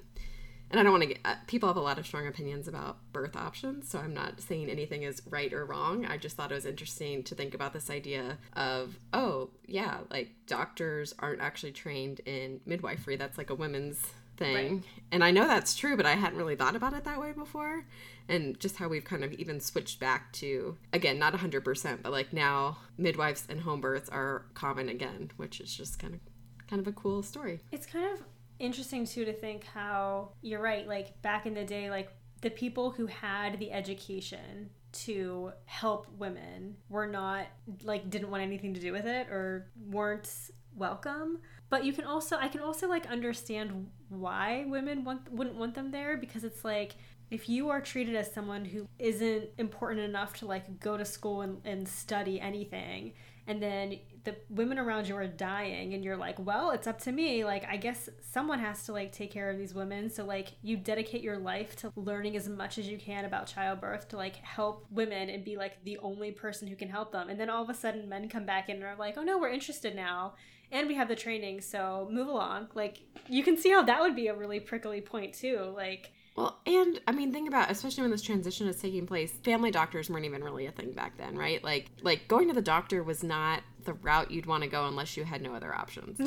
and I don't want to get uh, people have a lot of strong opinions about birth options, so I'm not saying anything is right or wrong. I just thought it was interesting to think about this idea of, oh, yeah, like doctors aren't actually trained in midwifery. That's like a women's thing. Right. And I know that's true, but I hadn't really thought about it that way before. And just how we've kind of even switched back to, again, not 100%, but like now midwives and home births are common again, which is just kind of kind of a cool story. It's kind of interesting too to think how you're right. Like back in the day, like the people who had the education to help women were not like didn't want anything to do with it or weren't welcome. But you can also I can also like understand why women want wouldn't want them there because it's like if you are treated as someone who isn't important enough to like go to school and, and study anything and then the women around you are dying and you're like well it's up to me. Like i guess someone has to like take care of these women. So like you dedicate your life to learning as much as you can about childbirth to like help women and be like the only person who can help them. And then all of a sudden men come back in and are like oh no we're interested now and we have the training so move along like you can see how that would be a really prickly point too like well, and I mean, think about especially when this transition is taking place. Family doctors weren't even really a thing back then, right? Like, like going to the doctor was not the route you'd want to go unless you had no other options.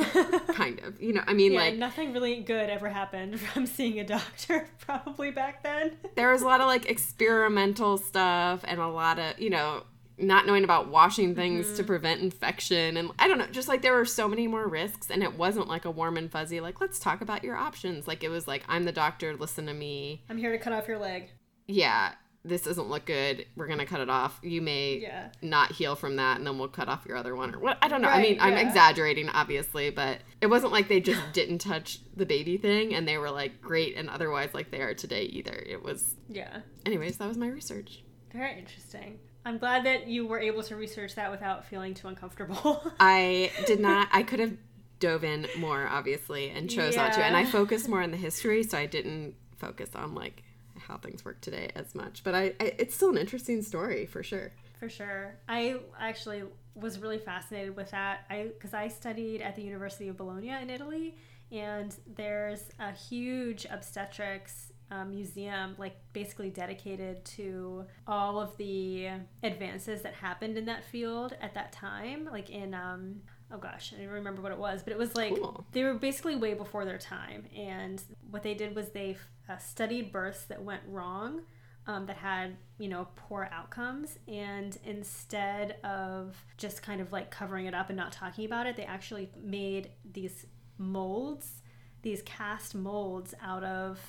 kind of, you know. I mean, yeah, like nothing really good ever happened from seeing a doctor probably back then. there was a lot of like experimental stuff and a lot of you know not knowing about washing things Mm-hmm. to prevent infection and I don't know, just like there were so many more risks and it wasn't like a warm and fuzzy like let's talk about your options. Like it was like I'm the doctor, listen to me. I'm here to cut off your leg. Yeah, this doesn't look good. We're to cut it off. You may Yeah. not heal from that and then we'll cut off your other one or what I don't know. I mean, Right, I'm exaggerating obviously, but it wasn't like they just didn't touch the baby thing and they were like great and otherwise like they are today either. It was Yeah. anyways, that was my research. Very interesting. I'm glad that you were able to research that without feeling too uncomfortable. I did not. I could have dove in more, obviously, and chose not to. And I focused more on the history, so I didn't focus on like how things work today as much. But I, I it's still an interesting story for sure. For sure. I actually was really fascinated with that. I because I studied at the University of Bologna in Italy, and there's a huge obstetrics um, museum, like basically dedicated to all of the advances that happened in that field at that time. Like in um, oh gosh, I don't remember what it was, but it was like Cool. they were basically way before their time. And what they did was they uh, studied births that went wrong um, that had you know poor outcomes and instead of just kind of like covering it up and not talking about it they actually made these molds these cast molds out of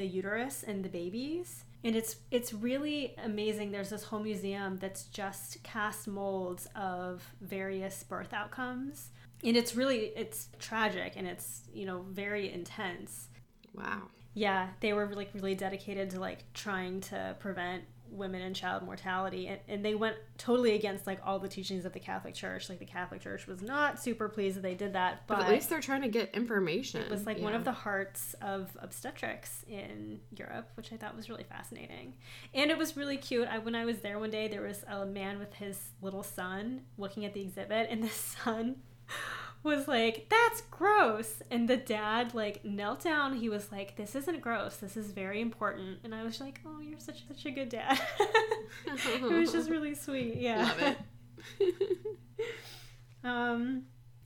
the uterus and the babies. And it's it's really amazing. There's this whole museum that's just cast molds of various birth outcomes. And it's really it's tragic and it's you know very intense. Wow. yeah, they were like really dedicated to like trying to prevent women and child mortality and, and they went totally against like all the teachings of the Catholic Church. Like the Catholic Church was not super pleased that they did that, but, But, at least they're trying to get information. it was like one of the hearts of obstetrics in Europe, which I thought was really fascinating. And it was really cute. I when I was there one day, there was a man with his little son looking at the exhibit, and the son was like, "That's gross," and the dad like knelt down. He was like, "This isn't gross. This is very important." And I was like, "Oh, you're such such a good dad." it was just really sweet. Yeah. Love it. um.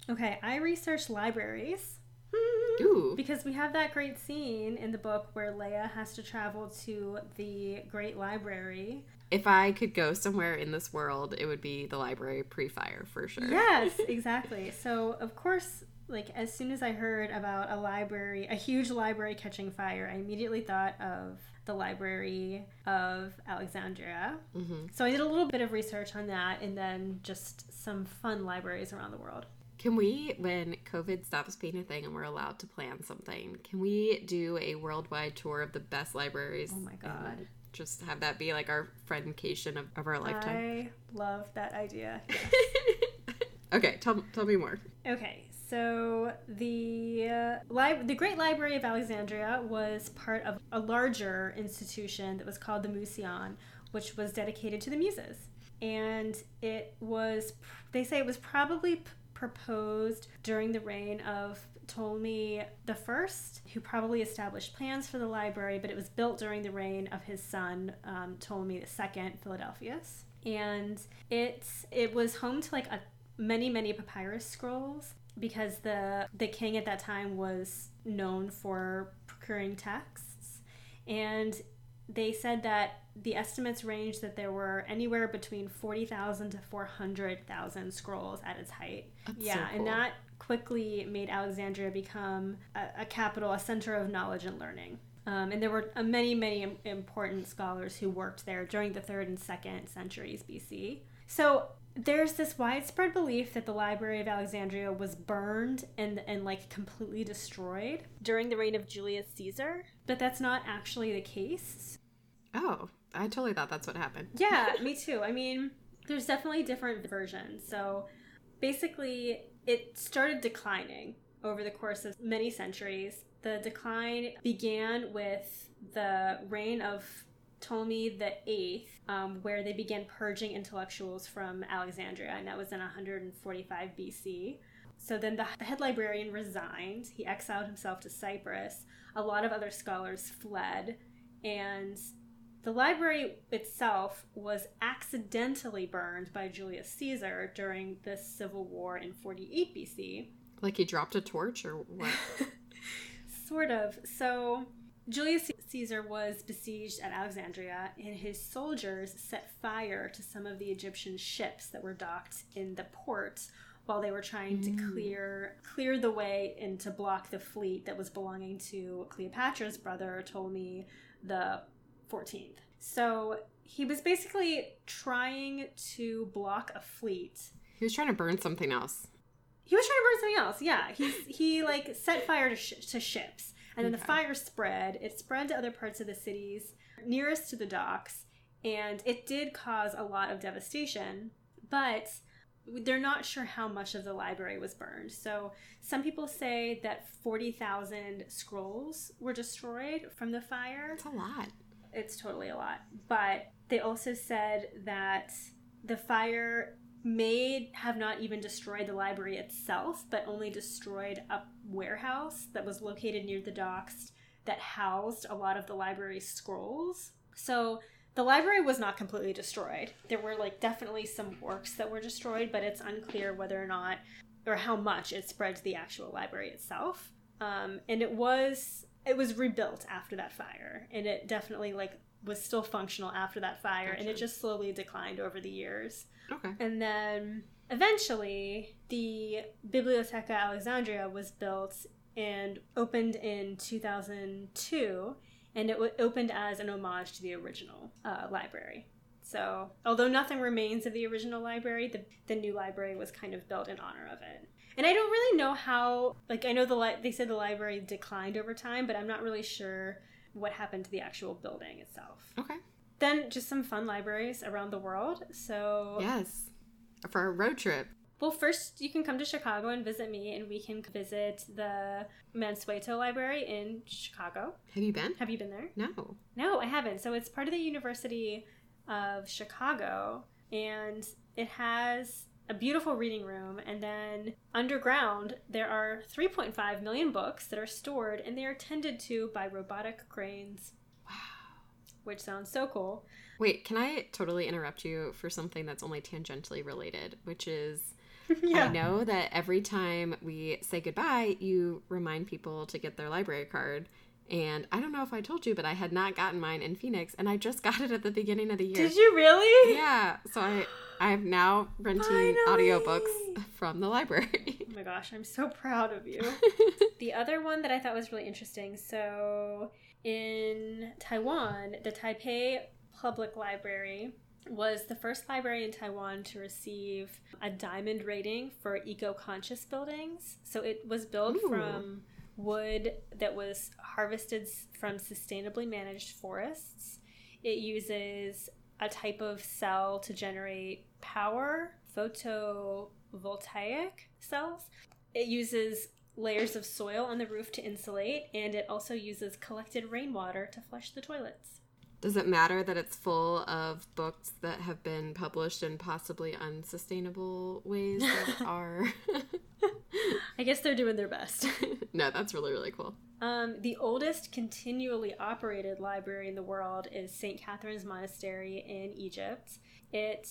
Okay, I researched libraries. Ooh. Because we have that great scene in the book where Laia has to travel to the Great Library. If I could go somewhere in this world, it would be the library pre-fire for sure. Yes, exactly. So, of course, like as soon as I heard about a library, a huge library catching fire, I immediately thought of the Library of Alexandria. hmm So I did a little bit of research on that and then just some fun libraries around the world. Can we, when COVID stops being a thing and we're allowed to plan something, can we do a worldwide tour of the best libraries? Oh my God. Just have that be like our friendcation of, of our lifetime. I love that idea. okay, tell, tell me more. Okay, so the uh, lib- the Great Library of Alexandria was part of a larger institution that was called the Museon, which was dedicated to the Muses, and it was they say it was probably proposed during the reign of Ptolemy the First, who probably established plans for the library, but it was built during the reign of his son um, Ptolemy the Second, Philadelphus, and it's it was home to like a many many papyrus scrolls because the the king at that time was known for procuring texts. And they said that the estimates range that there were anywhere between 40,000 to 400,000 scrolls at its height. That's so yeah, and that quickly made Alexandria become a, a capital, a center of knowledge and learning. Um, and there were uh, many, many im- important scholars who worked there during the third and second centuries BC. So there's this widespread belief that the Library of Alexandria was burned and and like completely destroyed during the reign of Julius Caesar, but that's not actually the case. Oh, I totally thought that's what happened. Yeah, me too. I mean, there's definitely different versions. So basically, it started declining over the course of many centuries. The decline began with the reign of Ptolemy the Eighth, um, where they began purging intellectuals from Alexandria, and that was in 145 BC. So then the head librarian resigned. He exiled himself to Cyprus. A lot of other scholars fled, and the library itself was accidentally burned by Julius Caesar during the civil war in 48 BC. Like he dropped a torch or what? sort of. So Julius Caesar was besieged at Alexandria, and his soldiers set fire to some of the Egyptian ships that were docked in the port while they were trying to mm. clear clear the way and to block the fleet that was belonging to Cleopatra's brother Ptolemy the 14th. So he was basically trying to block a fleet. He was trying to burn something else. He was trying to burn something else. Yeah, he he like set fire to, sh- to ships, and then the fire spread. It spread to other parts of the cities nearest to the docks, and it did cause a lot of devastation. But they're not sure how much of the library was burned. So some people say that forty thousand scrolls were destroyed from the fire It's a lot. it's totally a lot. But they also said that the fire may have not even destroyed the library itself, but only destroyed a warehouse that was located near the docks that housed a lot of the library's scrolls. So the library was not completely destroyed. There were like definitely some works that were destroyed, but it's unclear whether or not or how much it spread to the actual library itself. Um, and it was it was rebuilt after that fire, and it definitely like was still functional after that fire, and it just slowly declined over the years. Okay. And then eventually, the Bibliotheca Alexandria was built and opened in 2002, and it w- opened as an homage to the original uh, library. So, although nothing remains of the original library, the, the new library was kind of built in honor of it. And I don't really know how, like, I know the li- they said the library declined over time, but I'm not really sure what happened to the actual building itself. Okay. Then, just some fun libraries around the world. So, Yes. For a road trip. well, first you can come to Chicago and visit me, and we can visit the Mansueto Library in Chicago. Have you been? Have you been there? No. No, I haven't. So it's part of the University of Chicago, and it has a beautiful reading room. And then underground, there are 3.5 million books that are stored, and they are tended to by robotic cranes, Wow. which sounds so cool. Wait, can I totally interrupt you for something that's only tangentially related, which is yeah. I know that every time we say goodbye, you remind people to get their library card. And I don't know if I told you, but I had not gotten mine in Phoenix, and I just got it at the beginning of the year. Did you really? Yeah, so I I'm now renting Finally! audiobooks from the library. Oh my gosh, I'm so proud of you. the other one that I thought was really interesting so in Taiwan, the Taipei Public Library was the first library in Taiwan to receive a diamond rating for eco conscious buildings. So it was built Ooh. from wood that was harvested from sustainably managed forests. It uses a type of cell to generate power, photovoltaic cells. It uses layers of soil on the roof to insulate, and it also uses collected rainwater to flush the toilets. Does it matter that it's full of books that have been published in possibly unsustainable ways that are I guess they're doing their best. No, that's really really cool. Um, the oldest continually operated library in the world is St. Catherine's Monastery in Egypt. It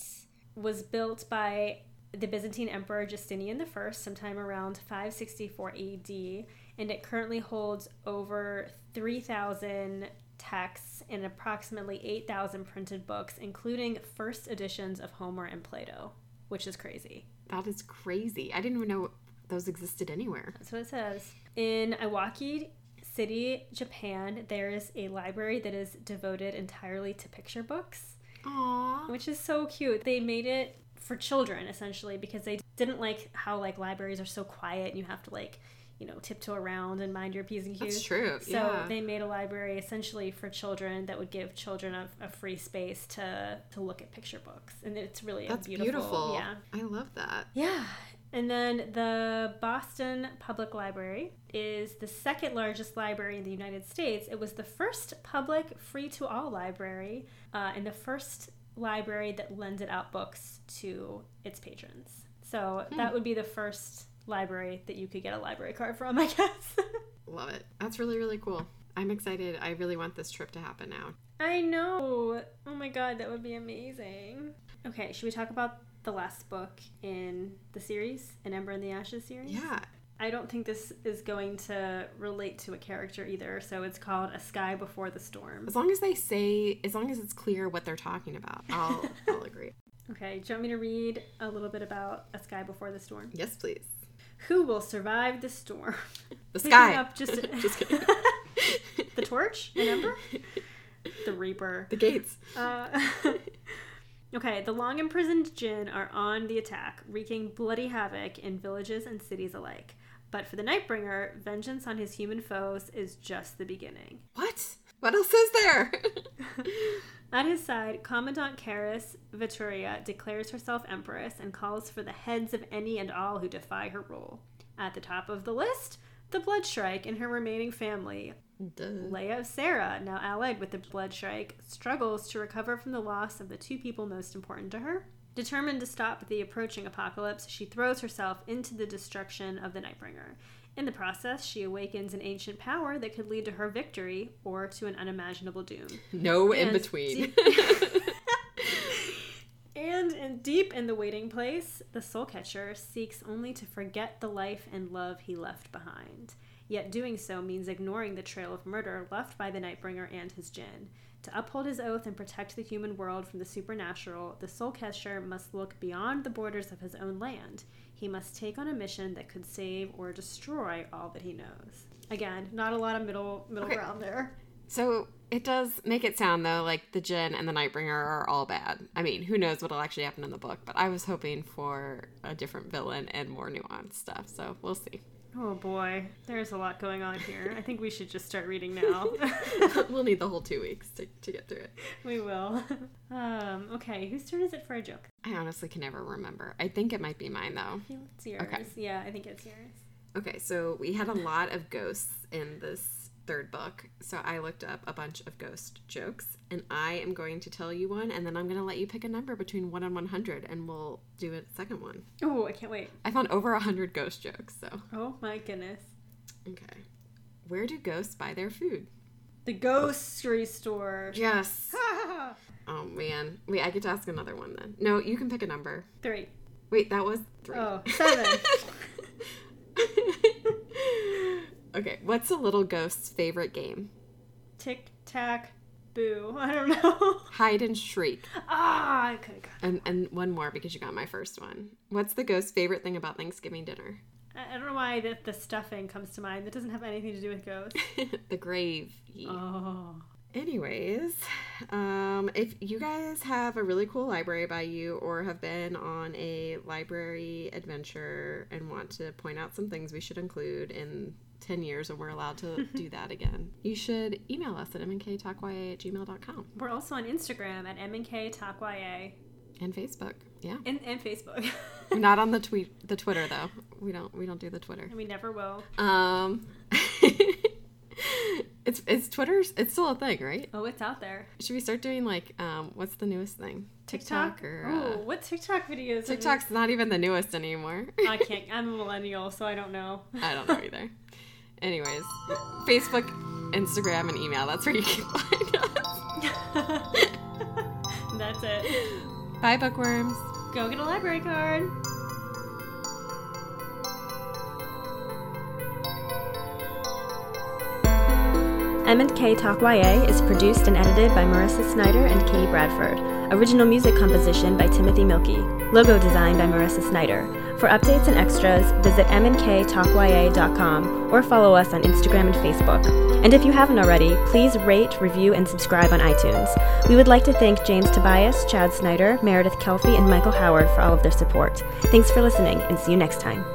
was built by the Byzantine Emperor Justinian I sometime around 564 AD, and it currently holds over 3,000 texts and approximately 8,000 printed books, including first editions of Homer and Plato, which is crazy. That is crazy. I didn't even know those existed anywhere. That's what it says. In Iwaki City, Japan, there is a library that is devoted entirely to picture books, Aww. which is so cute. They made it for children essentially because they didn't like how like libraries are so quiet and you have to like you know, tiptoe around and mind your P's and Q's. That's true. So yeah. they made a library essentially for children that would give children a, a free space to to look at picture books, and it's really That's beautiful, beautiful. Yeah, I love that. yeah. And then the Boston Public Library is the second largest library in the United States. It was the first public, free to all library, uh, and the first library that lended out books to its patrons. So that would be the first library that you could get a library card from, I guess. Love it. That's really, really cool. I'm excited. I really want this trip to happen now. I know. Oh my god, that would be amazing. Okay, should we talk about the last book in the series, An Ember in the Ashes series? Yeah. I don't think this is going to relate to a character either, so it's called A Sky Before the Storm. As long as they say, as long as it's clear what they're talking about, I'll, I'll agree. Okay, do you want me to read a little bit about A Sky Before the Storm? Yes, please. Who will survive the storm? The sky. up just, Just kidding. the torch, an ember, the reaper. the gates. Uh, okay, the long imprisoned Jinn are on the attack, wreaking bloody havoc in villages and cities alike. But for the Nightbringer, vengeance on his human foes is just the beginning. What? What else is there? At his side, Commandant Keris Veturia declares herself empress and calls for the heads of any and all who defy her rule. At the top of the list, the Bloodshrike and her remaining family. Duh. Laia of Serra, now allied with the Bloodshrike, struggles to recover from the loss of the two people most important to her. Determined to stop the approaching apocalypse, she throws herself into the destruction of the Nightbringer. In the process, she awakens an ancient power that could lead to her victory or to an unimaginable doom. No in And between. And in deep in the waiting place, the soul catcher seeks only to forget the life and love he left behind. Yet doing so means ignoring the trail of murder left by the Nightbringer and his Jinn. To uphold his oath and protect the human world from the supernatural, the soul catcher must look beyond the borders of his own land. He must take on a mission that could save or destroy all that he knows. Again, not a lot of middle middle Okay. ground there. so it does make it sound though like the Jinn and the Nightbringer are all bad. I mean, who knows what'll actually happen in the book? But I was hoping for a different villain and more nuanced stuff. So we'll see. Oh boy, there's a lot going on here. I think we should just start reading now. we'll need the whole two weeks to, to get through it. we will. Um, okay, whose turn is it for a joke? I honestly can never remember. I think it might be mine though. I feel it's yours. Okay. Yeah, I think it's yours. Okay, so we had a lot of ghosts in this third book. So I looked up a bunch of ghost jokes and I am going to tell you one and then I'm going to let you pick a number between 1 and 100 and we'll do a second one. Oh, I can't wait. I found over 100 ghost jokes, so. Oh my goodness. Okay. Where do ghosts buy their food? The grocery store. Yes. Oh man. Wait, I get to ask another one then. No, you can pick a number. Three. Wait, that was 3. Oh, seven. okay, what's a little ghost's favorite game? Tic tac boo. I don't know. Hide and shriek. ah, I could have got. And and one more because you got my first one. What's the ghost's favorite thing about Thanksgiving dinner? I I don't know why the, the stuffing comes to mind. That doesn't have anything to do with ghosts. the grave. Oh. Anyways, um, if you guys have a really cool library by you or have been on a library adventure and want to point out some things we should include in 10 years and we're allowed to do that again, you should email us at mnktalkya at gmail.com We're also on Instagram at MNK TalkYA and Facebook. Yeah. and, and Facebook. Not on the tweet the Twitter though. We don't we don't do the Twitter. and we never will. Um It's it's Twitter's it's still a thing, right? Oh, it's out there. Should we start doing like um what's the newest thing? TikTok? or oh, uh, what TikTok videos? TikTok's not even the newest anymore. I can't. I'm a millennial, so I don't know. I don't know either. Anyways, Facebook, Instagram, and email. That's where you can find us. That's it. Bye, bookworms. Go get a library card. M&K Talk YA is produced and edited by Marissa Snyder and Katie Bradford. Original music composition by Timothy Milky. Logo design by Marissa Snyder. For updates and extras, visit mnktalkya.com or follow us on Instagram and Facebook. And if you haven't already, please rate, review, and subscribe on iTunes. We would like to thank James Tobias, Chad Snyder, Meredith Kelfie, and Michael Howard for all of their support. Thanks for listening, and see you next time.